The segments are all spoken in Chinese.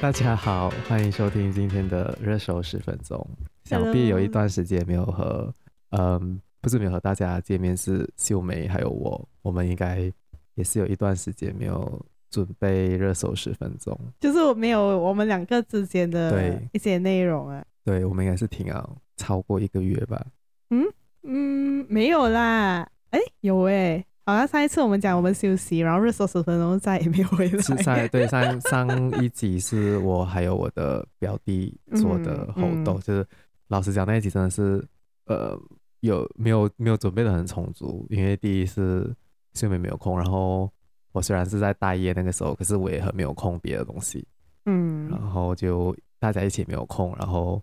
大家好，欢迎收听今天的热搜十分钟。想必有一段时间没有和，嗯，不是没有和大家见面，是秀梅还有我，我们应该也是有一段时间没有准备热搜十分钟，就是我没有我们两个之间的一些内容啊。对，我们应该是停了超过一个月吧？嗯嗯，没有啦，哎，有哎。好像上一次我们讲我们休息，然后热搜十分钟再也没有回来。是上对上 上一集是我还有我的表弟做的互动，嗯嗯、就是老实讲那一集真的是呃有没有没有准备的很充足，因为第一是睡眠没有空，然后我虽然是在大一那个时候，可是我也很没有空别的东西，嗯，然后就大家一起没有空，然后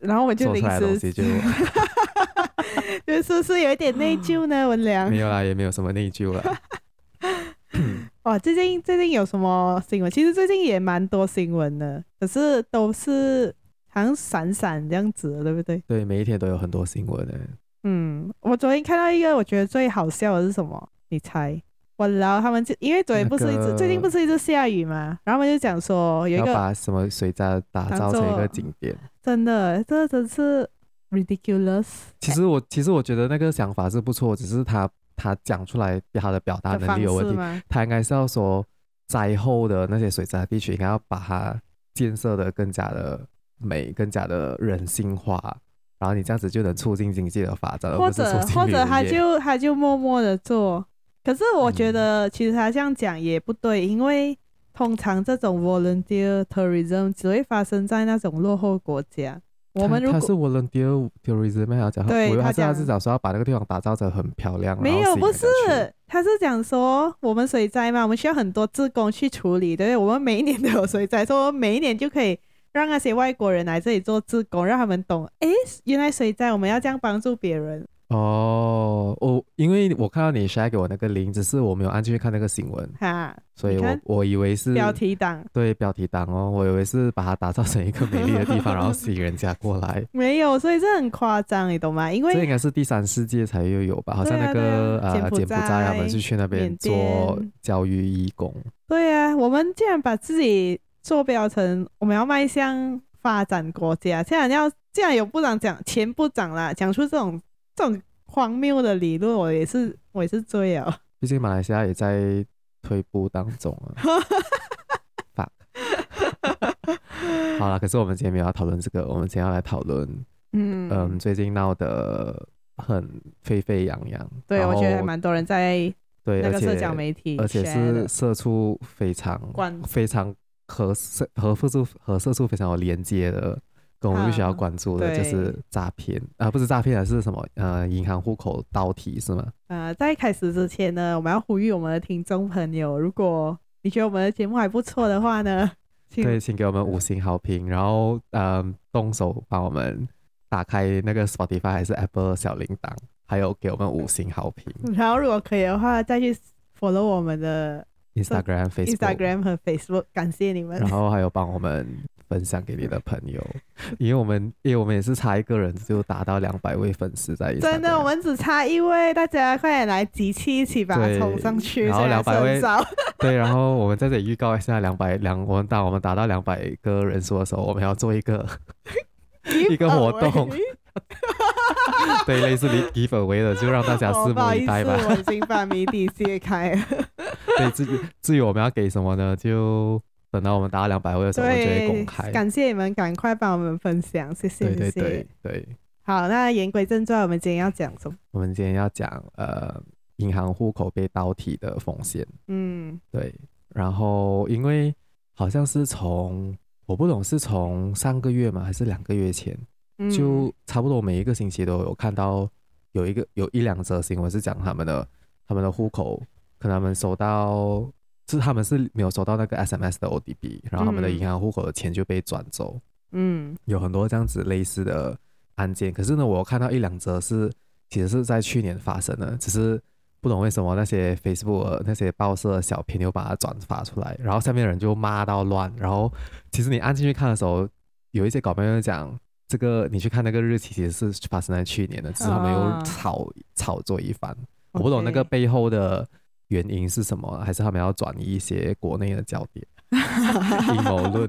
然后我就临时做出来的东西。就 是不是有一点内疚呢？文良没有啦，也没有什么内疚了。哇，最近最近有什么新闻？其实最近也蛮多新闻的，可是都是好像闪闪这样子的，对不对？对，每一天都有很多新闻的。嗯，我昨天看到一个，我觉得最好笑的是什么？你猜？我然后他们就因为昨天不是一直、那个、最近不是一直下雨嘛，然后他们就讲说有一个把什么水灾打造成一个景点，真的，这真是。ridiculous。其实我其实我觉得那个想法是不错，只是他他讲出来他的表达能力有问题。他应该是要说灾后的那些水灾地区，应该要把它建设的更加的美，更加的人性化，然后你这样子就能促进经济的发展，或者或者他就他就默默的做。可是我觉得其实他这样讲也不对，嗯、因为通常这种 volunteer tourism 只会发生在那种落后国家。我们如果他是 volunteer tourism，要讲，对，他是他是讲说要把那个地方打造成很漂亮。没有，不是，他是讲说我们水灾嘛，我们需要很多志工去处理，对不对？我们每一年都有水灾，说每一年就可以让那些外国人来这里做志工，让他们懂，哎，原来水灾我们要这样帮助别人。哦，我因为我看到你 share 给我那个 link，只是我没有按进去看那个新闻，哈，所以我我以为是标题党，对，标题党哦，我以为是把它打造成一个美丽的地方，然后吸引人家过来。没有，所以这很夸张，你懂吗？因为这应该是第三世界才又有吧？好像那个呃柬埔寨他们是去那边做教育义工。对啊，我们竟然把自己坐标成我们要迈向发展国家，既然要既然有部长讲钱部长啦，讲出这种。这种荒谬的理论，我也是，我也是追啊。毕竟马来西亚也在退步当中啊。Fuck 好了，可是我们今天没有要讨论这个，我们今天要来讨论，嗯嗯，最近闹得很沸沸扬扬。对，我觉得还蛮多人在对那个社交媒体，而且是社畜非常非常和社和社畜和社畜非常有连接的。跟我们必须要关注的就是诈骗啊，啊，不是诈骗，而是什么？呃，银行户口盗提是吗？呃，在开始之前呢，我们要呼吁我们的听众朋友，如果你觉得我们的节目还不错的话呢，请对，请给我们五星好评，然后嗯，动手帮我们打开那个 Spotify 还是 Apple 小铃铛，还有给我们五星好评。然后如果可以的话，再去 follow 我们的 Instagram、Facebook、Instagram 和 Facebook，感谢你们。然后还有帮我们。分享给你的朋友，因为我们因为我们也是差一个人就达到两百位粉丝在一起。真的，我们只差一位，大家快点来集气一起把它冲上去。然后两百位，对，然后我们在这里预告一下，两百两，我们当我们达到两百个人数的时候，我们要做一个 一个活动，对，类似于 give away 的，就让大家拭目以待吧。我已经把谜底揭开了。对，至于至于我们要给什么呢？就。等到我们达到两百位的时候，我就会公开。感谢你们，赶快帮我们分享，谢谢。对对对对。好，那言归正传，我们今天要讲什么？我们今天要讲呃，银行户口被盗提的风险。嗯，对。然后，因为好像是从我不懂是从上个月嘛，还是两个月前，嗯、就差不多每一个星期都有看到有一个有一两则新闻是讲他们的他们的户口，可能他们收到。是他们是没有收到那个 SMS 的 ODB，然后他们的银行户口的钱就被转走。嗯，有很多这样子类似的案件。可是呢，我看到一两则是其实是在去年发生的，只是不懂为什么那些 Facebook 那些报社的小编又把它转发出来，然后下面的人就骂到乱。然后其实你按进去看的时候，有一些搞朋友讲这个，你去看那个日期其实是发生在去年的，只是他们又炒、啊、炒作一番。我不懂那个背后的。原因是什么？还是他们要转移一些国内的焦点？阴谋论。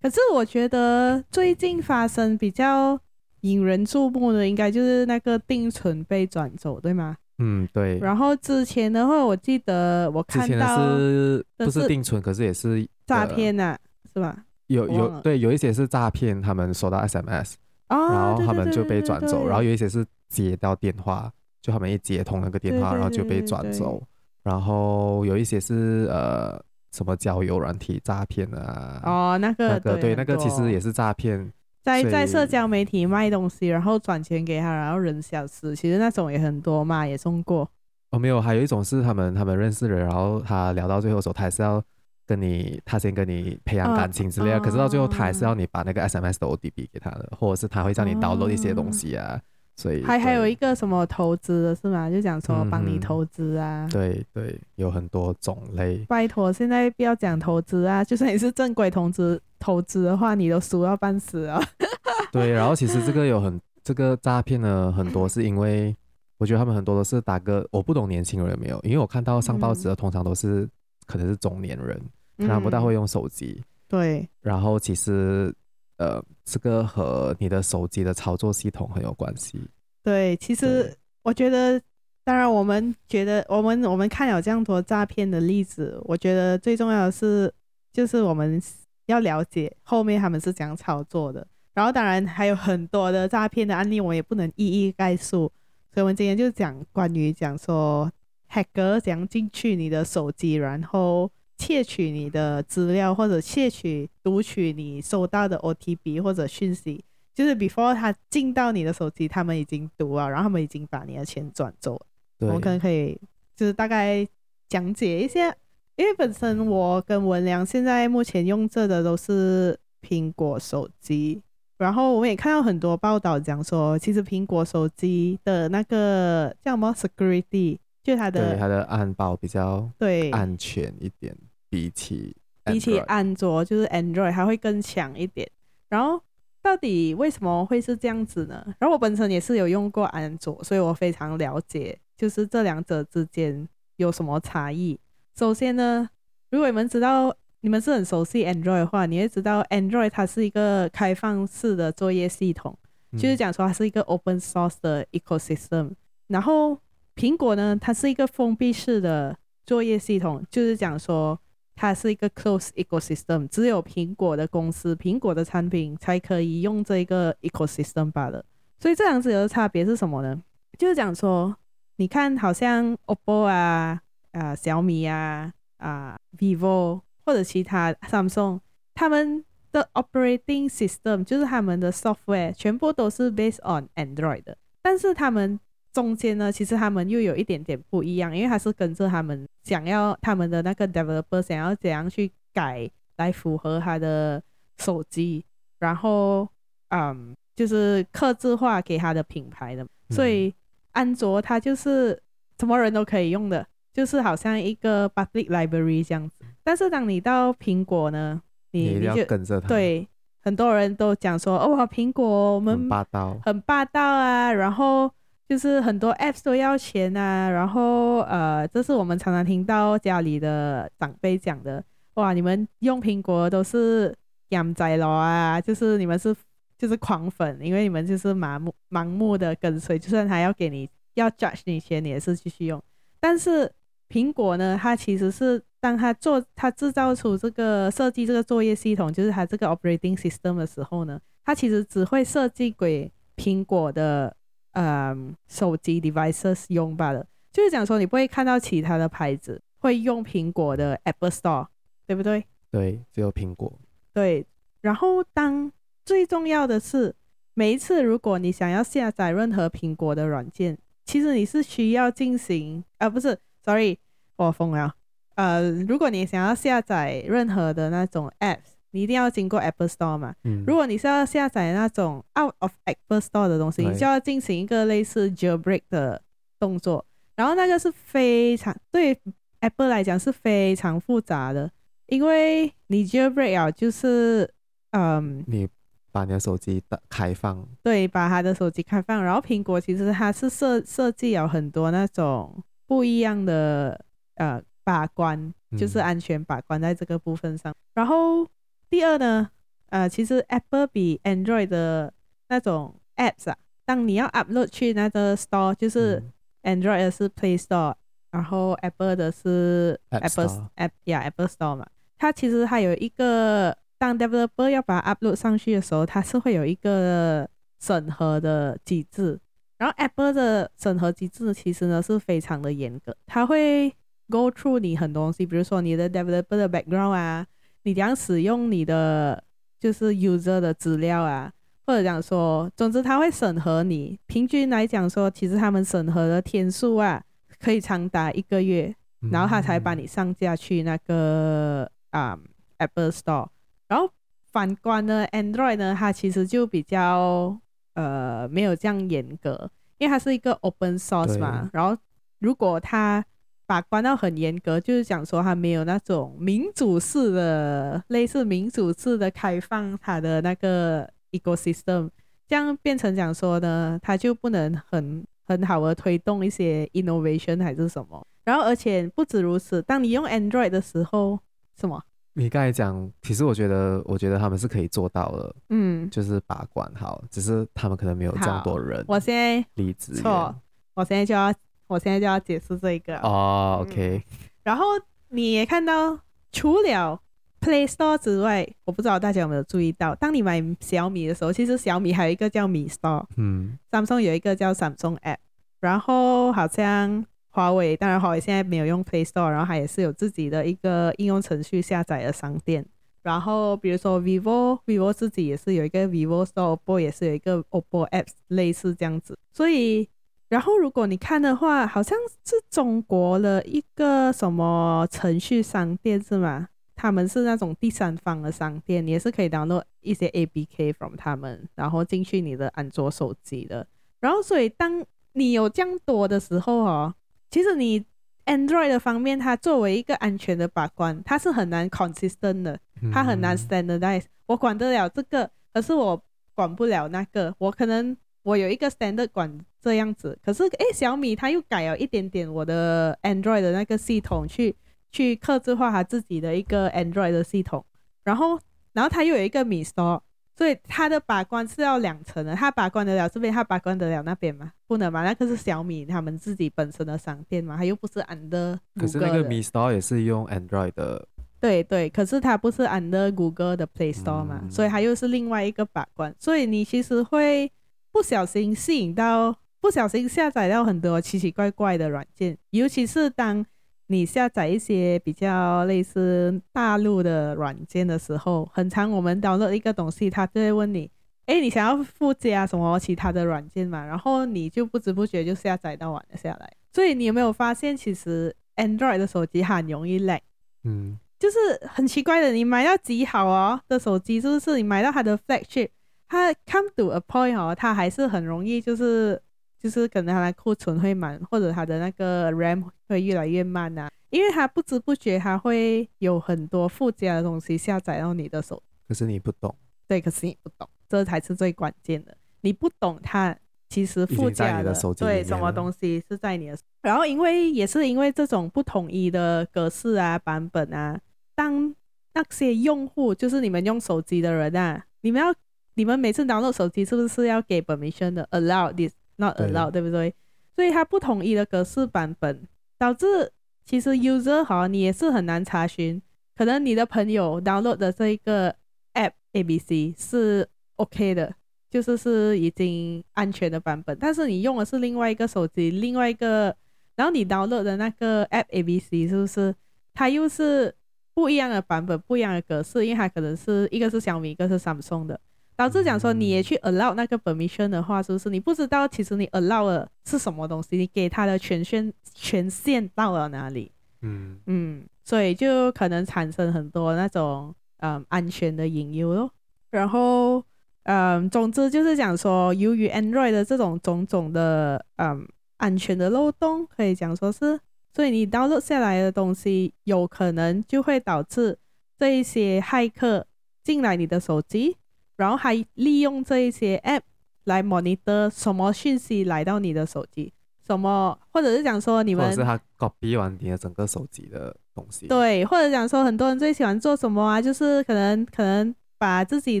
可是我觉得最近发生比较引人注目的，应该就是那个定存被转走，对吗？嗯，对。然后之前的话，我记得我看到是不是定存，可是也是诈骗呐，是吧？有有对，有一些是诈骗，他们收到 SMS，然后他们就被转走，然后有一些是接到电话，就他们一接通那个电话，然后就被转走，然后有一些是呃什么交友软体诈骗啊，哦，那个那个对，那个其实也是诈骗。在在社交媒体卖东西，然后转钱给他，然后人消失。其实那种也很多嘛，也中过。哦，没有，还有一种是他们他们认识人，然后他聊到最后的时候，他还是要跟你，他先跟你培养感情之类的。哦、可是到最后，他还是要你把那个 SMS 的 ODB 给他的，或者是他会叫你 download 一些东西啊。哦、所以还还有一个什么投资的是吗？就讲说帮你投资啊。嗯、对对，有很多种类。拜托，现在不要讲投资啊！就算你是正规投资投资的话，你都输到半死啊。对，然后其实这个有很这个诈骗呢，很多是因为我觉得他们很多都是打个我不懂年轻人有没有，因为我看到上报纸的通常都是可能是中年人，可能不大会用手机。对。然后其实呃，这个和你的手机的操作系统很有关系。对，其实我觉得，当然我们觉得我们我们看有这样多诈骗的例子，我觉得最重要的是就是我们要了解后面他们是怎样操作的。然后当然还有很多的诈骗的案例，我也不能一一概述。所以我们今天就讲关于讲说骇客怎样进去你的手机，然后窃取你的资料，或者窃取、读取你收到的 OTB 或者讯息。就是 before 他进到你的手机，他们已经读了，然后他们已经把你的钱转走了。我们可能可以就是大概讲解一下，因为本身我跟文良现在目前用着的都是苹果手机。然后我们也看到很多报道讲说，其实苹果手机的那个叫什么 security，就它的它的安保比较对安全一点，比起比起安卓就是 Android 还会更强一点。然后到底为什么会是这样子呢？然后我本身也是有用过安卓，所以我非常了解，就是这两者之间有什么差异。首先呢，如果你们知道。你们是很熟悉 Android 的话，你会知道 Android 它是一个开放式的作业系统，嗯、就是讲说它是一个 open source 的 ecosystem。然后苹果呢，它是一个封闭式的作业系统，就是讲说它是一个 close ecosystem，只有苹果的公司、苹果的产品才可以用这个 ecosystem 罢了。所以这两者的差别是什么呢？就是讲说，你看好像 OPPO 啊、啊小米啊、啊 Vivo。或者其他 Samsung，他们的 operating system 就是他们的 software 全部都是 based on Android 的，但是他们中间呢，其实他们又有一点点不一样，因为他是跟着他们想要他们的那个 developer 想要怎样去改来符合他的手机，然后嗯，就是刻字化给他的品牌的，所以安卓它就是什么人都可以用的，就是好像一个 public library 这样子。但是当你到苹果呢，你你就跟着他。对，很多人都讲说，哦，苹果我们很霸道，很霸道啊。然后就是很多 apps 都要钱啊。然后呃，这是我们常常听到家里的长辈讲的，哇，你们用苹果都是养仔佬啊，就是你们是就是狂粉，因为你们就是盲目盲目的跟随，就算他要给你要 charge 你钱，你也是继续用。但是苹果呢，它其实是。当它做它制造出这个设计这个作业系统，就是它这个 operating system 的时候呢，它其实只会设计给苹果的呃手机 devices 用罢了。就是讲说，你不会看到其他的牌子会用苹果的 Apple Store，对不对？对，只有苹果。对。然后当最重要的是，每一次如果你想要下载任何苹果的软件，其实你是需要进行啊，不是，sorry，我疯了。呃，如果你想要下载任何的那种 apps，你一定要经过 Apple Store 嘛。嗯。如果你是要下载那种 out of Apple Store 的东西，你就要进行一个类似 jailbreak 的动作。然后那个是非常对 Apple 来讲是非常复杂的，因为你 jailbreak 啊，就是嗯，你把你的手机的开放，对，把他的手机开放。然后苹果其实它是设设计有很多那种不一样的呃。把关，就是安全把关在这个部分上。嗯、然后第二呢，呃，其实 Apple 比 Android 的那种 Apps 啊，当你要 upload 去那个 Store，就是 Android 的是 Play Store，、嗯、然后 Apple 的是 Apple App 呀 Apple Store 嘛，它其实还有一个，当 Developer 要把它 upload 上去的时候，它是会有一个审核的机制。然后 Apple 的审核机制其实呢是非常的严格，它会 go through 你很多东西，比如说你的 developer 的 background 啊，你怎样使用你的就是 user 的资料啊，或者讲说，总之他会审核你。平均来讲说，其实他们审核的天数啊，可以长达一个月，然后他才把你上架去那个啊、嗯、Apple Store。然后反观呢，Android 呢，它其实就比较。呃，没有这样严格，因为它是一个 open source 嘛。然后，如果它把关到很严格，就是讲说他没有那种民主式的，类似民主式的开放它的那个 ecosystem，这样变成讲说呢，它就不能很很好的推动一些 innovation 还是什么。然后，而且不止如此，当你用 Android 的时候，什么？你刚才讲，其实我觉得，我觉得他们是可以做到的，嗯，就是把关好，只是他们可能没有这么多人。我现在离职，错，我现在就要，我现在就要解释这个。哦，OK。然后你也看到，除了 Play Store 之外，我不知道大家有没有注意到，当你买小米的时候，其实小米还有一个叫米 Store，嗯，Samsung 有一个叫 Samsung App，然后好像。华为当然，华为现在没有用 Play Store，然后它也是有自己的一个应用程序下载的商店。然后比如说 Vivo，Vivo 自己也是有一个 Vivo Store，OPPO 也是有一个 OPPO Apps，类似这样子。所以，然后如果你看的话，好像是中国的一个什么程序商店是吗？他们是那种第三方的商店，你也是可以 download 一些 APK from 他们，然后进去你的安卓手机的。然后，所以当你有这样多的时候哦。其实你 Android 的方面，它作为一个安全的把关，它是很难 consistent 的，它很难 standardize。我管得了这个，可是我管不了那个。我可能我有一个 standard 管这样子，可是诶，小米它又改了一点点我的 Android 的那个系统，去去克制化它自己的一个 Android 的系统，然后然后它又有一个米 Store。所以它的把关是要两层的，它把关得了这边，它把关得了那边吗？不能嘛？那个是小米他们自己本身的商店嘛，它又不是 under。可是那个米 Store 也是用 Android 的。对对，可是它不是 under Google 的 Play Store 嘛，嗯、所以它又是另外一个把关。所以你其实会不小心吸引到，不小心下载到很多奇奇怪怪的软件，尤其是当。你下载一些比较类似大陆的软件的时候，很常我们导入一个东西，他就会问你，哎，你想要附加什么其他的软件嘛？然后你就不知不觉就下载到完了下来。所以你有没有发现，其实 Android 的手机很容易 lag？嗯，就是很奇怪的，你买到极好哦的手机，是不是？你买到它的 flagship，它 come to a point 哦，它还是很容易就是。就是可能它的库存会满，或者它的那个 RAM 会越来越慢啊，因为它不知不觉它会有很多附加的东西下载到你的手。可是你不懂。对，可是你不懂，这才是最关键的。你不懂它其实附加的，的对什么东西是在你的。然后因为也是因为这种不统一的格式啊、版本啊，当那些用户就是你们用手机的人啊，你们要你们每次 download 手机是不是要给 permission 的 allow this？Not allowed，对，对不对？所以它不统一的格式版本，导致其实 user 哈，你也是很难查询。可能你的朋友 download 的这一个 app ABC 是 OK 的，就是是已经安全的版本，但是你用的是另外一个手机，另外一个，然后你 download 的那个 app ABC 是不是它又是不一样的版本，不一样的格式？因为它可能是一个是小米，一个是 Samsung 的。导致讲说你也去 allow 那个 permission 的话，是不是你不知道其实你 allow 的是什么东西？你给他的权限权限到了哪里？嗯嗯，所以就可能产生很多那种嗯安全的隐忧咯。然后嗯，总之就是讲说，由于 Android 的这种种种的嗯安全的漏洞，可以讲说是，所以你 download 下来的东西，有可能就会导致这一些骇客进来你的手机。然后还利用这一些 app 来 monitor 什么讯息来到你的手机，什么，或者是讲说你们，或者是他 copy 完你的整个手机的东西，对，或者讲说很多人最喜欢做什么啊，就是可能可能把自己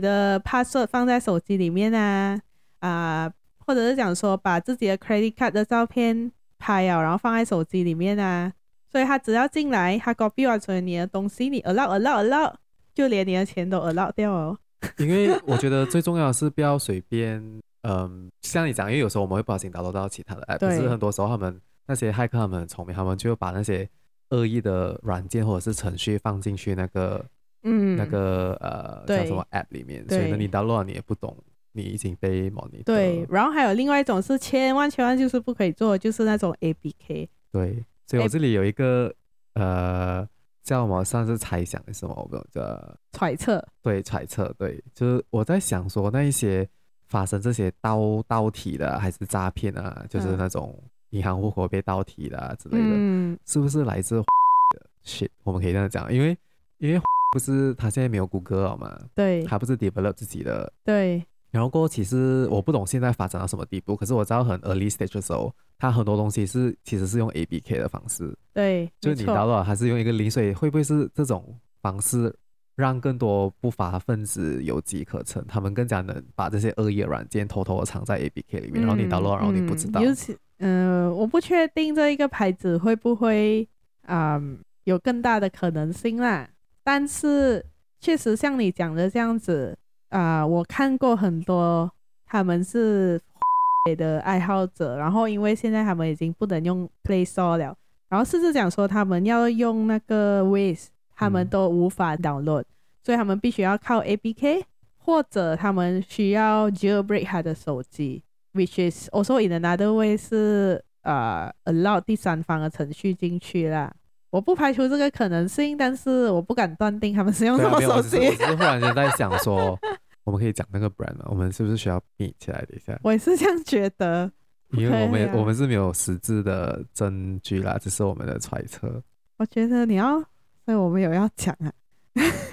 的 password 放在手机里面啊啊、呃，或者是讲说把自己的 credit card 的照片拍啊，然后放在手机里面啊，所以他只要进来，他 copy 完所有你的东西，你 allow allow allow，就连你的钱都 allow 掉哦。因为我觉得最重要的是不要随便。嗯，像你讲，因为有时候我们会不小心导入到其他的 app，可是很多时候他们那些骇客他们很聪明，他们就把那些恶意的软件或者是程序放进去那个嗯那个呃叫什么 app 里面，所以呢你打乱了你也不懂，你已经被 monitor。对，然后还有另外一种是千万千万就是不可以做，就是那种 ABK。对，所以我这里有一个呃叫我们算是猜想的什么，我不知道揣测。对，揣测，对，就是我在想说那一些。发生这些盗盗提的还是诈骗啊？就是那种银行户口被盗提的、啊、之类的，嗯、是不是来自 的 shit？我们可以这样讲，因为因为 不是他现在没有谷歌了嘛？对，他不是 develop 自己的。对。然后过后，其实我不懂现在发展到什么地步，可是我知道很 early stage 的时候，它很多东西是其实是用 A B K 的方式。对，就是你导入还是用一个零碎，会不会是这种方式？让更多不法分子有机可乘，他们更加能把这些恶意软件偷偷的藏在 A B K 里面，嗯、然后你导入，然后你不知道。尤其，嗯、呃，我不确定这一个牌子会不会啊、呃、有更大的可能性啦。但是确实像你讲的这样子啊、呃，我看过很多他们是 的爱好者，然后因为现在他们已经不能用 Play Store 了，然后甚至讲说他们要用那个 Waze。他们都无法 download，、嗯、所以他们必须要靠 APK，或者他们需要 jailbreak 他的手机，which is also in another way 是呃、uh, allow 第三方的程序进去啦。我不排除这个可能性，但是我不敢断定他们是用什么手机。我只是忽然间在想说，我们可以讲那个 brand 吗？我们是不是需要闭起来一下？我也是这样觉得，因为我们、啊、我们是没有实质的证据啦，只是我们的揣测。我觉得你要。所以我们有要讲啊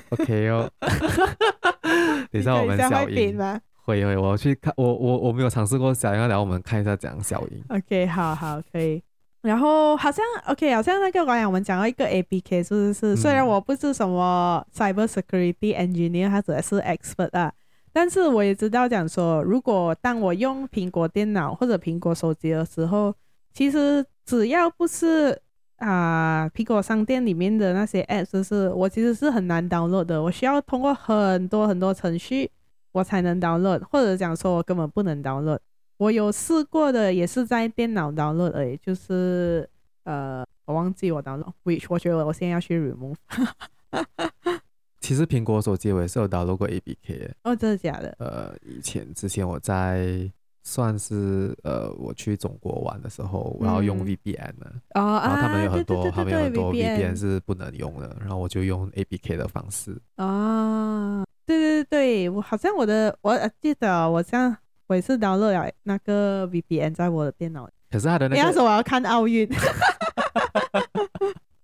，OK 哦，等一下我们小英吗会会，我要去看，我我我没有尝试过小英，然后我们看一下讲小英。OK，好好可以。然后好像 OK，好像那个刚才我们讲到一个 ABK，是不是？嗯、虽然我不是什么 Cyber Security Engineer，或者是 Expert 啊，但是我也知道讲说，如果当我用苹果电脑或者苹果手机的时候，其实只要不是。啊，苹果商店里面的那些 App，就是我其实是很难 download 的，我需要通过很多很多程序我才能 download，或者讲说我根本不能 download。我有试过的，也是在电脑 download 而已，就是呃，我忘记我 download，which 我觉得我现在要去 remove。其实苹果手机我也是有 download 过 APK。哦，真的假的？呃，以前之前我在。算是呃，我去中国玩的时候，我要用 VPN 的，嗯、然后他们有很多，啊、他们有很多 VPN 是不能用的，然后我就用 APK 的方式。啊，对对对，我好像我的我记得我像我也是 download 了那个 VPN 在我的电脑，可是他的那个，那时候我要看奥运。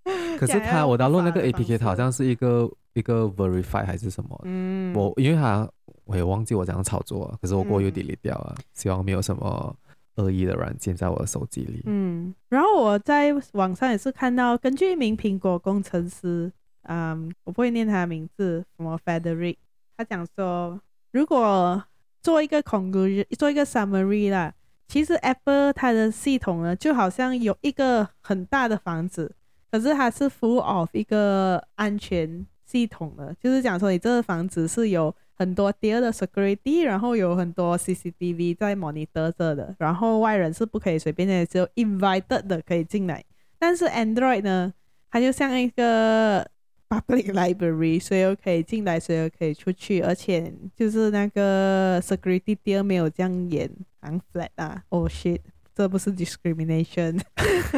可是他我 download 那个 APK，它好像是一个一个 Verify 还是什么？嗯，我因为他。我也忘记我怎样操作，可是我过又 delete 掉了。嗯、希望没有什么恶意的软件在我的手机里。嗯，然后我在网上也是看到，根据一名苹果工程师，嗯，我不会念他的名字，什么 Frederick，他讲说，如果做一个 conclusion，做一个 summary 啦，其实 Apple 它的系统呢，就好像有一个很大的房子，可是它是 full of 一个安全系统的，就是讲说你这个房子是有。很多 tier 的 security，然后有很多 CCTV 在 monitor 着的，然后外人是不可以随便的，只有 invited 的可以进来。但是 Android 呢，它就像一个 public library，谁都可以进来，谁都可以出去，而且就是那个 security tier 没有这样严，很 flat 啊。Oh shit，这不是 discrimination。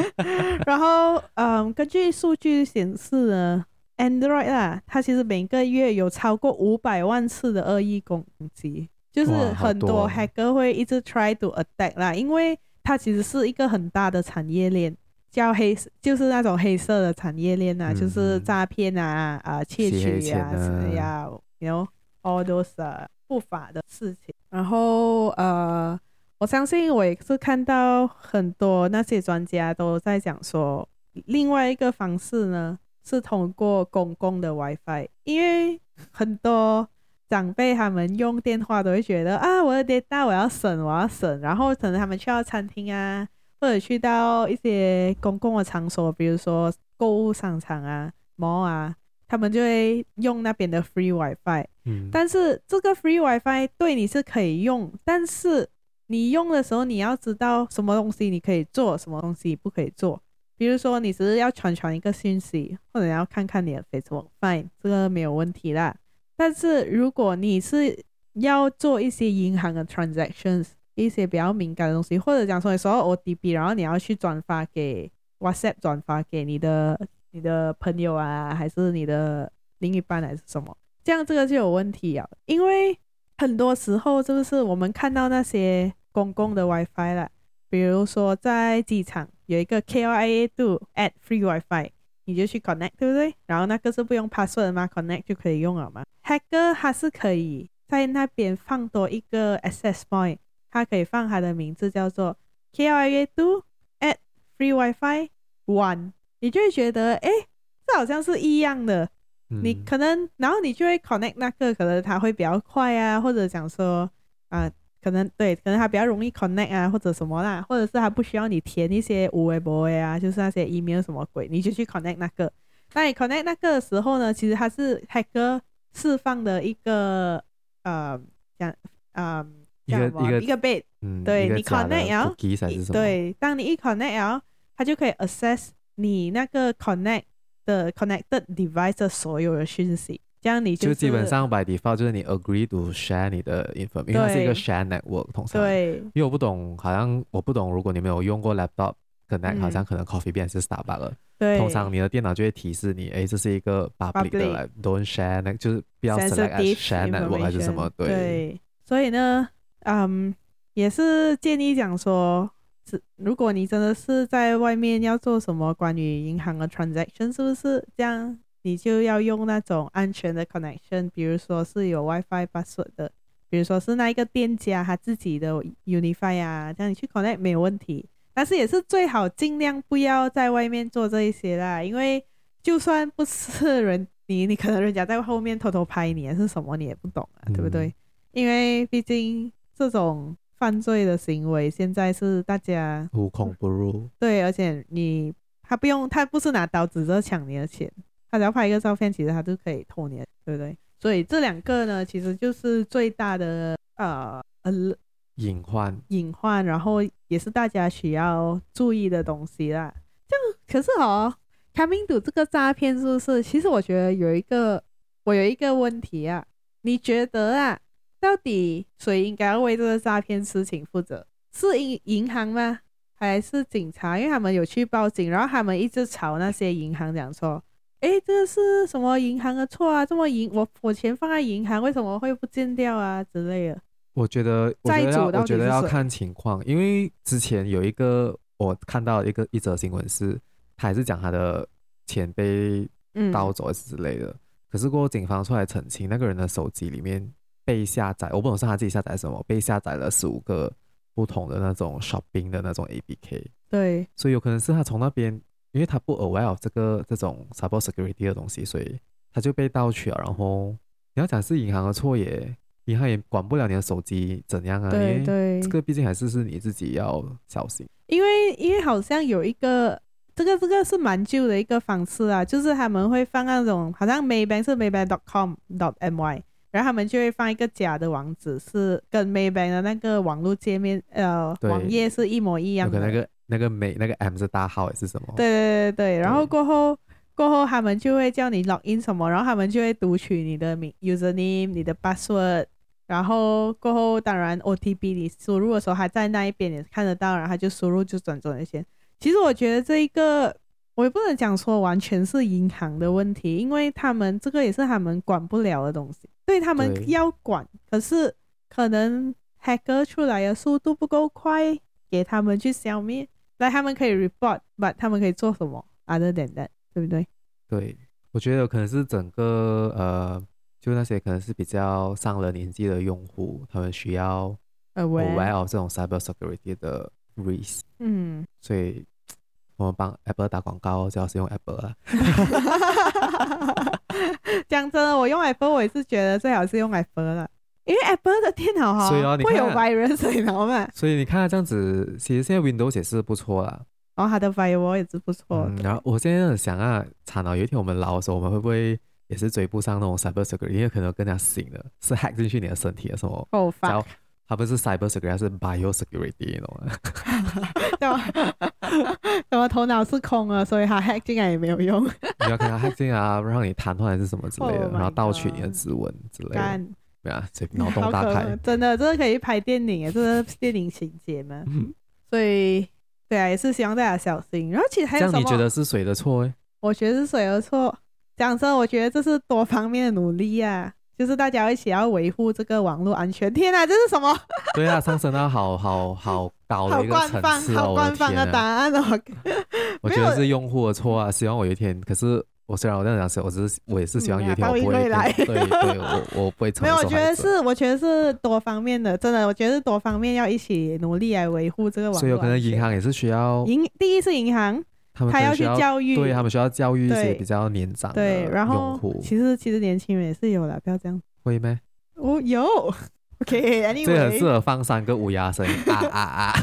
然后，嗯，根据数据显示呢。Android 啦，它其实每个月有超过五百万次的恶意攻击，就是很多 hacker 会一直 try to attack 啦，因为它其实是一个很大的产业链，叫黑，就是那种黑色的产业链啊，嗯、就是诈骗啊、啊窃取啊什么呀，you know all those、uh, 不法的事情。然后呃，我相信我也是看到很多那些专家都在讲说，另外一个方式呢是通过公共的 WiFi，因为很多长辈他们用电话都会觉得啊，我的 data 我要省，我要省，然后可能他们去到餐厅啊，或者去到一些公共的场所，比如说购物商场啊、mall 啊。他们就会用那边的 free WiFi，嗯，但是这个 free WiFi 对你是可以用，但是你用的时候你要知道什么东西你可以做，什么东西不可以做。比如说你只是要传传一个讯息，或者要看看你的 Facebook，fine，这个没有问题啦。但是如果你是要做一些银行的 transactions，一些比较敏感的东西，或者讲说你收到 OTP，然后你要去转发给 WhatsApp，转发给你的。你的朋友啊，还是你的另一半，还是什么？这样这个就有问题啊，因为很多时候是不是我们看到那些公共的 WiFi 了？比如说在机场有一个 KLIA 2 add free WiFi，你就去 connect，对不对？然后那个是不用 password 的嘛，connect 就可以用了嘛。Hacker 他是可以在那边放多一个 access point，他可以放他的名字叫做 KLIA 2 add free WiFi one。你就会觉得，哎，这好像是一样的。嗯、你可能，然后你就会 connect 那个，可能它会比较快啊，或者讲说，啊、呃，可能对，可能它比较容易 connect 啊，或者什么啦，或者是它不需要你填一些五维博啊，就是那些 email 什么鬼，你就去 connect 那个。那你 connect 那个的时候呢，其实它是 hacker 释放的一个，呃，讲，呃，一个一个一个 bit，嗯，对你 connect 然后，对，对，当你一 connect 然后，它就可以 access。你那个 connect 的 connected device 的所有的讯息，这样你就，就基本上 by default 就是你 agree to share 你的 information，因为它是一个 share network 通常。对。因为我不懂，好像我不懂，如果你没有用过 laptop connect，、嗯、好像可能 Coffee Bean 是 Starbucks 了。对。通常你的电脑就会提示你，哎，这是一个 public 的来 don't share，那就是不要 select as share network 还是什么？对。对。所以呢，嗯，也是建议讲说。如果你真的是在外面要做什么关于银行的 transaction，是不是这样？你就要用那种安全的 connection，比如说是有 WiFi password 的，比如说是那一个店家他自己的 Unify 啊，这样你去 connect 没有问题。但是也是最好尽量不要在外面做这一些啦，因为就算不是人，你你可能人家在后面偷偷拍你还是什么，你也不懂啊，对不对？嗯、因为毕竟这种。犯罪的行为现在是大家无孔不入，对，而且你他不用，他不是拿刀指着抢你的钱，他只要拍一个照片，其实他就可以偷你，对不对？所以这两个呢，其实就是最大的呃呃隐患，隐患，然后也是大家需要注意的东西啦。这样可是哦，coming to 这个诈骗是不是？其实我觉得有一个，我有一个问题啊，你觉得啊？到底谁应该要为这个诈骗事情负责？是银银行吗？还是警察？因为他们有去报警，然后他们一直吵那些银行，讲说：“诶，这个是什么银行的错啊？这么银我我钱放在银行，为什么会不见掉啊？”之类的。我觉得，我觉得要，我觉得要看情况，因为之前有一个我看到一个一则新闻是，他还是讲他的钱被盗走之类的，嗯、可是过后警方出来澄清，那个人的手机里面。被下载，我不懂是他自己下载什么，被下载了十五个不同的那种 shopping 的那种 APK。对，所以有可能是他从那边，因为他不 aware of 这个这种 cyber security 的东西，所以他就被盗取了。然后你要讲是银行的错也，银行也管不了你的手机怎样啊？对对，这个毕竟还是是你自己要小心。因为因为好像有一个这个这个是蛮旧的一个方式啊，就是他们会放那种好像 Maybank 是 Maybank.com.my。然后他们就会放一个假的网址，是跟 Maybank 的那个网络界面，呃，网页是一模一样的。那个那个美那个 M 是大号还是什么？对对对对。然后过后过后他们就会叫你 login 什么，然后他们就会读取你的名 username、你的 password，然后过后当然 OTP 你输入的时候还在那一边也看得到，然后他就输入就转转那些。其实我觉得这一个我也不能讲说完全是银行的问题，因为他们这个也是他们管不了的东西。所以他们要管，可是可能 hacker 出来的速度不够快，给他们去消灭。那他们可以 report，but 他们可以做什么？Other than that，对不对？对，我觉得可能是整个呃，就那些可能是比较上了年纪的用户，他们需要 aware of 这种 cyber security 的 risk。嗯，所以我们帮 Apple 打广告，最好是用 Apple 啊。讲真的，我用 Apple，我也是觉得最好是用 Apple 了，因为 Apple 的电脑哈，会有 virus，所以嘛。所以你看它这样子，其实现在 Windows 也是不错啦。然后它的 firewall 也是不错，嗯。然后我现在想啊，惨了，有一天我们老的时候，我们会不会也是追不上那种 cyber security？因为可能更加新的，是 hack 进去你的身体的时候。哦，发。它不是 cyber security，是 bio security，懂吗？对吧？我头脑是空了，所以它 hack 进来也没有用。你要看它 hack 进来啊，让你瘫痪还是什么之类的，oh、然后盗取你的指纹之类的。对啊，这 脑洞大开。真的，真的可以拍电影诶，这是电影情节嘛？所以，对啊，也是希望大家小心。然后其实还有什么？这样你觉得是谁的错？诶，我觉得是谁的错？讲真，我觉得这是多方面的努力啊。就是大家一起要维护这个网络安全。天哪，这是什么？对啊，上升到好好好高的一个层次，好官方，好官方的答案哦。我觉得是用户的错啊，希望我有一天。可是我虽然我这样讲，我只是我也是希望有一天 我不会来。对对，我我不会成为。没有，我觉得是，我觉得是多方面的，真的，我觉得是多方面要一起努力来维护这个网络。所以有可能银行也是需要。银第一是银行。他们要去教育，对他们需要教育一些比较年长的用户。对，然后其实其实年轻人也是有的，不要这样。会吗？哦，有。OK，Anyway，这很适合放三个乌鸦声啊啊啊！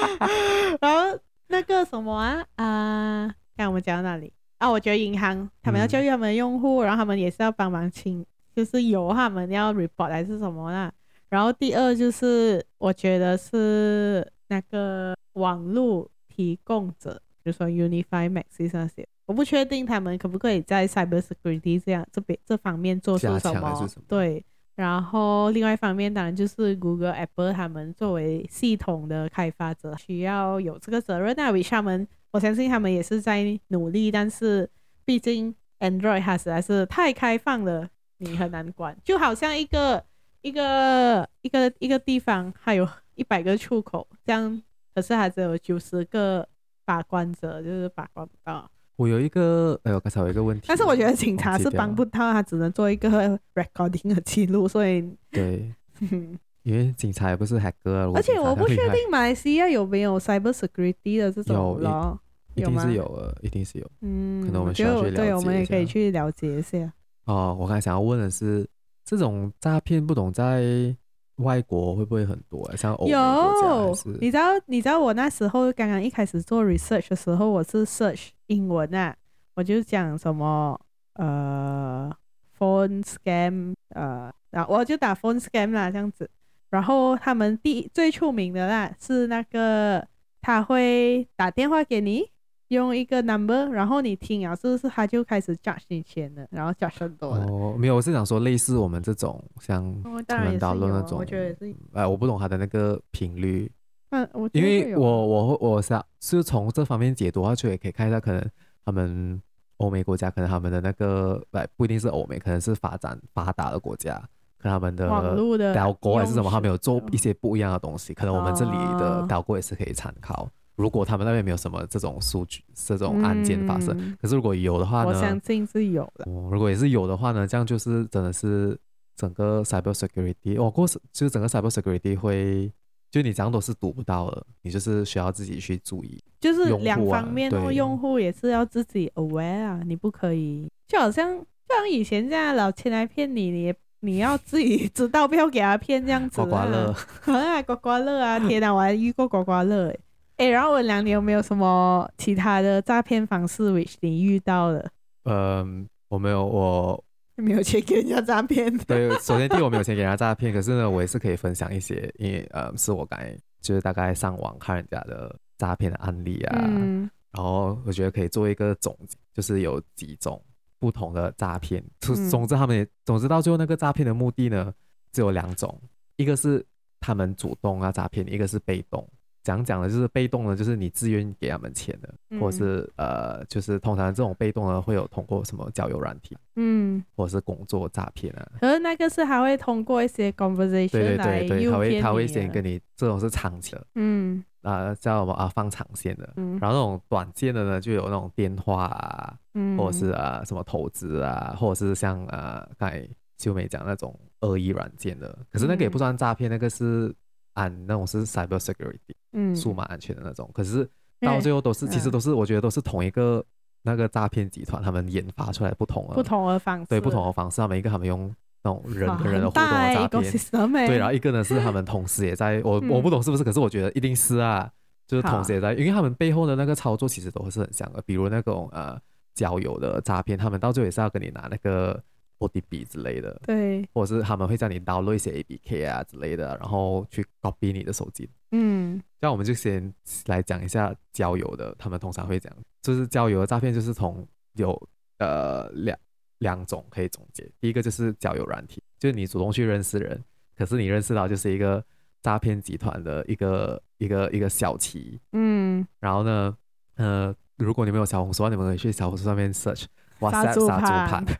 然后那个什么啊啊，看我们讲到哪里啊？我觉得银行他们要教育他们的用户，嗯、然后他们也是要帮忙清，就是有他们要 report 还是什么啦。然后第二就是我觉得是那个网络提供者。比如说 Unify Max 那些，我不确定他们可不可以在 Cyber Security 这样这边这方面做出什么。什么对，然后另外一方面当然就是 Google、Apple 他们作为系统的开发者需要有这个责任。那为他们，我相信他们也是在努力，但是毕竟 Android 它实在是太开放了，你很难管。就好像一个一个一个一个地方，它有 一百个出口，这样可是还只有九十个。把关者就是把关不到。我有一个，哎呦，刚才有一个问题。但是我觉得警察是帮不到，他只能做一个 recording 的记录，所以对，因为警察也不是 hacker。而且我不确定马来西亚有没有 cyber security 的这种咯，有，一定是有的，一定是有。嗯，可能我们需要去了解一下。对，我们也可以去了解一下。哦，我刚才想要问的是，这种诈骗不懂在。外国会不会很多啊？像欧美有，你知道？你知道我那时候刚刚一开始做 research 的时候，我是 search 英文啊，我就讲什么呃 phone scam 呃，然后我就打 phone scam 啦，这样子。然后他们第最出名的啦是那个他会打电话给你。用一个 number，然后你听啊，是不是他就开始 charge 你钱了，然后 charge 很多哦，没有，我是想说类似我们这种像他们讨论那种，我觉得也是。哎，我不懂他的那个频率。嗯，我因为我我我想是从这方面解读，而且也可以看一下，可能他们欧美国家，可能他们的那个哎不一定是欧美，可能是发展发达的国家，可能他们的网络的导购还是什么，他们有做一些不一样的东西，可能我们这里的导购也是可以参考。如果他们那边没有什么这种数据、这种案件发生，嗯、可是如果有的话呢？我相信是有的。哦、如果也是有的话呢，这样就是真的是整个 cyber security，哦，过是就是整个 cyber security 会，就你这样都是读不到的，你就是需要自己去注意。就是两方面哦，用户也是要自己 aware 啊，你不可以，就好像就像以前这样老千来骗你，你你要自己知道，不要给他骗这样子、啊。刮刮乐，啊，刮刮乐啊！天哪，我还遇过刮刮乐诶。哎、欸，然后文良，你有没有什么其他的诈骗方式，which 你遇到了？嗯，我没有，我没有钱给人家诈骗。对，首先第一，我没有钱给人家诈骗，可是呢，我也是可以分享一些，因为呃，是我刚才就是大概上网看人家的诈骗的案例啊，嗯、然后我觉得可以做一个总结，就是有几种不同的诈骗。总总之，他们也总之到最后那个诈骗的目的呢，只有两种，一个是他们主动啊诈骗，一个是被动。讲讲的就是被动的，就是你自愿给他们钱的，嗯、或者是呃，就是通常这种被动的会有通过什么交友软体，嗯，或者是工作诈骗啊。可是那个是还会通过一些 conversation 对对对对，他会他会先跟你这种是长期的，嗯，啊叫什么啊放长线的，嗯，然后那种短线的呢，就有那种电话啊，嗯，或者是啊什么投资啊，或者是像啊刚才秀美讲那种恶意软件的，可是那个也不算诈骗，那个是。按那种是 cyber security，嗯，数码安全的那种。可是到最后都是，其实都是，我觉得都是同一个那个诈骗集团，他们研发出来不同的不同的方式，对不同的方式，他们一个他们用那种人跟人的互动的诈骗，对，然后一个呢是他们同时也在，我我不懂是不是，可是我觉得一定是啊，就是同时也在，因为他们背后的那个操作其实都是很像的，比如那种呃交友的诈骗，他们到最后也是要跟你拿那个。OTP 之类的，对，或者是他们会叫你 download 一些 APK 啊之类的，然后去 copy 你的手机。嗯，这样我们就先来讲一下交友的，他们通常会讲，就是交友的诈骗就是从有呃两两种可以总结，第一个就是交友软体，就是你主动去认识人，可是你认识到就是一个诈骗集团的一个一个一个小旗。嗯，然后呢，呃，如果你们有小红书，你们可以去小红书上面 search WhatsApp 杀猪盘。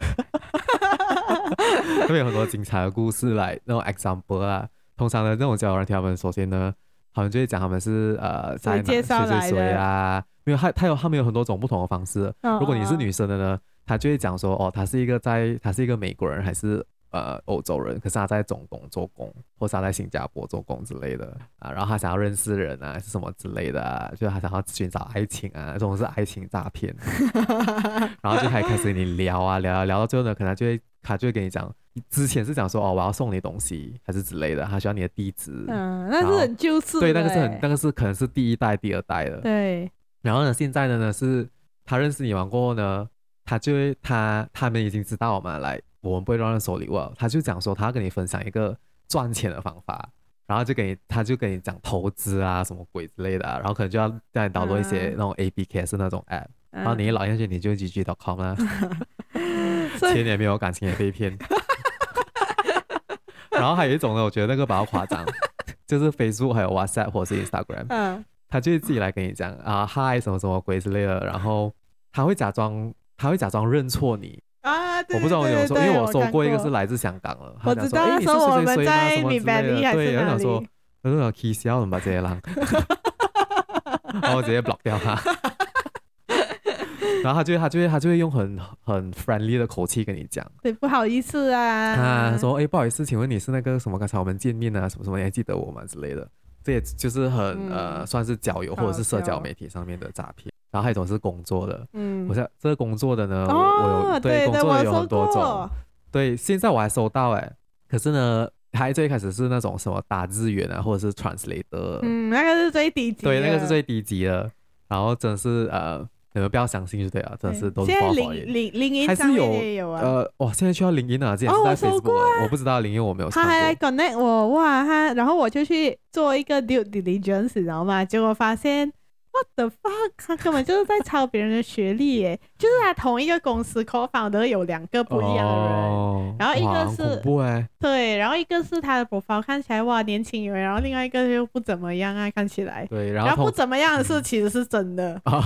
特别有很多精彩的故事来那种 example 啊，通常的那种交友软体，他们首先呢，他们就会讲他们是呃在哪谁谁谁啊，因为他他有他们有很多种不同的方式。如果你是女生的呢，他就会讲说哦，他是一个在他是一个美国人还是呃欧洲人，可是他在中东做工，或是他在新加坡做工之类的啊，然后他想要认识人啊，是什么之类的啊，就是他想要寻找爱情啊，这种是爱情诈骗，然后就开开始跟你聊啊聊啊聊到最后呢，可能就会。他就会跟你讲，之前是讲说哦，我要送你东西还是之类的，他需要你的地址。嗯，那是很旧式。对，那个是很，那个是可能是第一代、第二代的。对。然后呢，现在的呢是，他认识你完过后呢，他就会他他们已经知道我们来，我们不会乱乱收礼物。他就讲说，他要跟你分享一个赚钱的方法，然后就给你，他就跟你讲投资啊，什么鬼之类的，然后可能就要叫你导入一些那种 A B K 是那种 App，、嗯、然后你一老下去你就 GG.com 了。千年没有感情也被骗，然后还有一种呢，我觉得那个比较夸张，就是 Facebook 还有 WhatsApp 或者是 Instagram，嗯，他就会自己来跟你讲啊嗨什么什么鬼之类的，然后他会假装他会假装认错你啊，对对对对，我不知道我有时候，因为我说过一个是来自香港的，我知道他说我们在米百利还是哪里，说我说 K 笑你把这些浪，然 后我直接 block 掉他。然后他就会他就会他就会用很很 friendly 的口气跟你讲，对，不好意思啊，啊，说哎，不好意思，请问你是那个什么？刚才我们见面啊，什么什么，你还记得我吗之类的？这也就是很、嗯、呃，算是交友或者是社交媒体上面的诈骗。然后还有一种是工作的，嗯，我想这个工作的呢，哦、我有对，对工作的有很多种，对，现在我还收到哎，可是呢，还最开始是那种什么打字员啊，或者是 translator，嗯，那个是最低级，对，那个是最低级的，然后真的是呃。你们不要相信就对了，真的是都是报导。领领英还是有呃，哇，现在需要领英啊！之前是在 Facebook，、哦我，啊、我不知道领英我没有。他还 connect 我哇，他然后我就去做一个 due diligence，知道吗？结果发现。What the fuck？他根本就是在抄别人的学历耶！就是他同一个公司 co-founder 有两个不一样的人，oh, 然后一个是、欸、对，然后一个是他的 profile 看起来哇年轻人，然后另外一个又不怎么样啊，看起来对，然后，然后不怎么样的是其实是真的。嗯、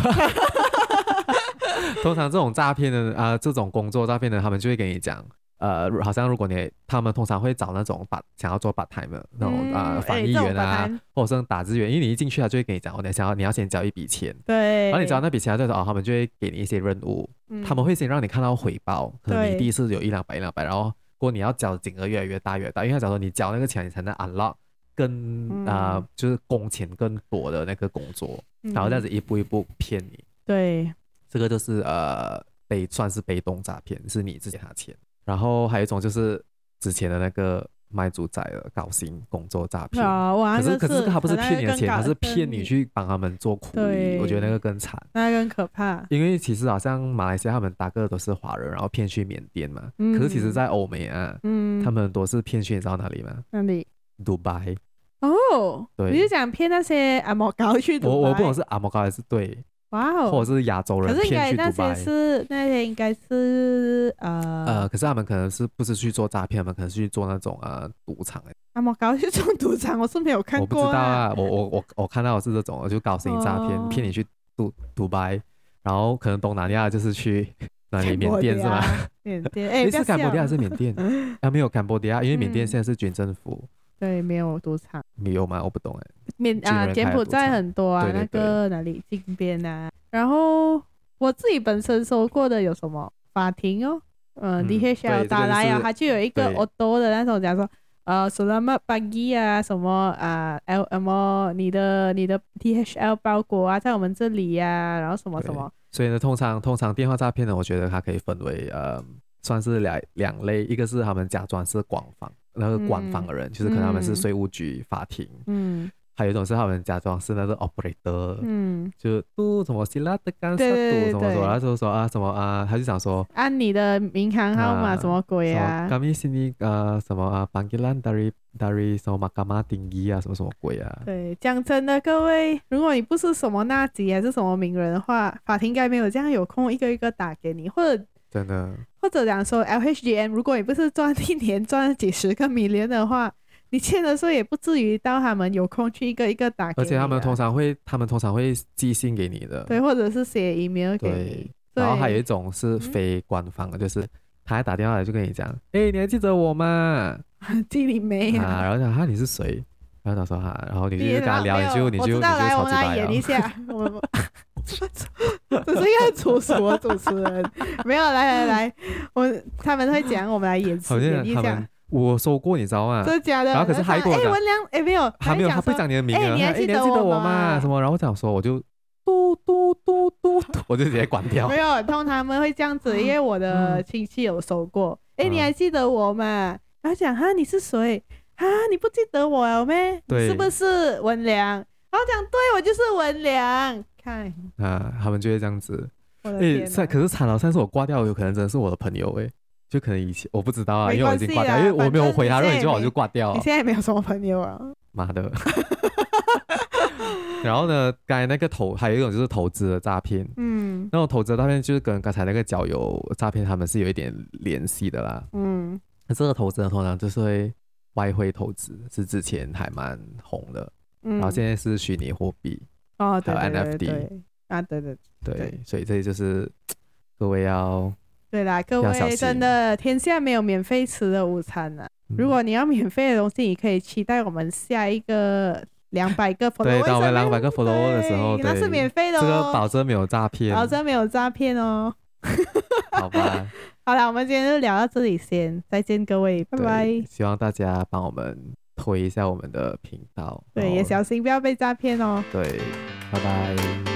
通常这种诈骗的啊、呃，这种工作诈骗的，他们就会跟你讲。呃，好像如果你他们通常会找那种把想要做 part time 的那种啊、嗯呃、翻译员啊，欸、或者是打字员，因为你一进去他就会跟你讲，你想要你要先交一笔钱，对，然后你交那笔钱，就是哦，他们就会给你一些任务，嗯、他们会先让你看到回报，可能你第一次有一两百一两百，然后如果你要交的金额越来越大越大，因为他讲说你交那个钱，你才能 unlock 更啊、呃、就是工钱更多的那个工作，嗯、然后这样子一步一步骗你，对，这个就是呃被算是被动诈骗，是你自己拿钱。然后还有一种就是之前的那个卖猪仔的高薪工作诈骗，哦、可是可是他不是骗你的钱，他是骗你去帮他们做苦力，我觉得那个更惨，那个更可怕。因为其实好像马来西亚他们大个都是华人，然后骗去缅甸嘛。嗯、可是其实，在欧美啊，嗯、他们都是骗去你知道哪里吗？哪里？杜拜。哦，对，你是想骗那些阿摩高去？我我不懂是阿摩高还是对。哇哦！或者是亚洲人骗去杜拜，那些是那些应该是呃呃，可是他们可能是不是去做诈骗，他们可能是去做那种呃赌场哎。阿莫高去做赌场，我是没有看过。我不知道啊，我我我我看到的是这种，就高薪诈骗，骗你去赌赌白，然后可能东南亚就是去 哪里？缅甸是吗？缅甸 哎，是柬埔寨还是缅甸？啊，没有柬埔寨，因为缅甸现在是军政府。对，没有赌场，没有吗？我不懂哎。缅啊，柬埔寨很多啊，那个哪里金边啊。然后我自己本身收过的有什么法庭哦，嗯，你可以小打来啊，它就有一个 auto 的那种，假如说呃，Selamat pagi 啊，什么啊，L M，你的你的 T H L 包裹啊，在我们这里呀、啊，然后什么什么。所以呢，通常通常电话诈骗呢，我觉得它可以分为呃，算是两两类，一个是他们假装是官方，那个官方的人，嗯、就是可能他们是税务局、法庭。嗯。还有一种是他们假装是那个 operator，嗯，就嘟什么希拉的干啥嘟什么什么，然后就说啊什么啊，他就想说按你的银行号码什么鬼啊？Kami sini 呃什么啊，panggilan dari dari 什么 mahkamah tinggi 啊，什么什么鬼啊？对，讲真的，各位，如果你不是什么纳吉还是什么名人的话，法庭应该没有这样有空一个一个打给你，或者真的，或者讲说 LHDN，如果你不是赚一年赚几十个 million 的话。你欠的时候也不至于到他们有空去一个一个打而且他们通常会，他们通常会寄信给你的，对，或者是写 email 给你。然后还有一种是非官方的，嗯、就是他还打电话来就跟你讲，哎、欸，你还记得我吗？记你没啊？然后讲哈，你是谁？然后他说哈，然后你就跟他聊，你就你就你就来，我来演一下，我这是一个粗俗的主持人，没有，来来来，我他们会讲，我们来演演一下。我说过，你知道吗？真的假的？然后可是还跟我讲，哎，文良，哎，没有，还没有，他不讲你的名字。哎，你还记得我吗？什么？然后我讲说，我就嘟嘟嘟嘟嘟，我就直接关掉。没有，通常他们会这样子，因为我的亲戚有收过。哎，你还记得我吗？然后讲哈，你是谁？哈，你不记得我了咩？对，是不是文良？然后讲，对，我就是文良。看啊，他们就会这样子。哎，在可是惨了，但是我挂掉，有可能真的是我的朋友哎。就可能以前我不知道啊，因为我已经挂掉，因为我没有回他，你就我就挂掉。你现在也没有什么朋友啊？妈的！然后呢，刚才那个投还有一种就是投资的诈骗，嗯，那种投资的诈骗就是跟刚才那个交友诈骗他们是有一点联系的啦，嗯，那这个投资的，通常就是会外汇投资，是之前还蛮红的，嗯，然后现在是虚拟货币哦，还有 NFT 啊，对对对，所以这里就是各位要。对啦，各位真的天下没有免费吃的午餐呐、啊。嗯、如果你要免费的东西，你可以期待我们下一个两百个 follow。对，到我们两百个 follow 的时候，那是免费的哦。这个保证没有诈骗，保证没有诈骗哦。好吧，好了，我们今天就聊到这里先，再见各位，拜拜。希望大家帮我们推一下我们的频道，对，也小心不要被诈骗哦。对，拜拜。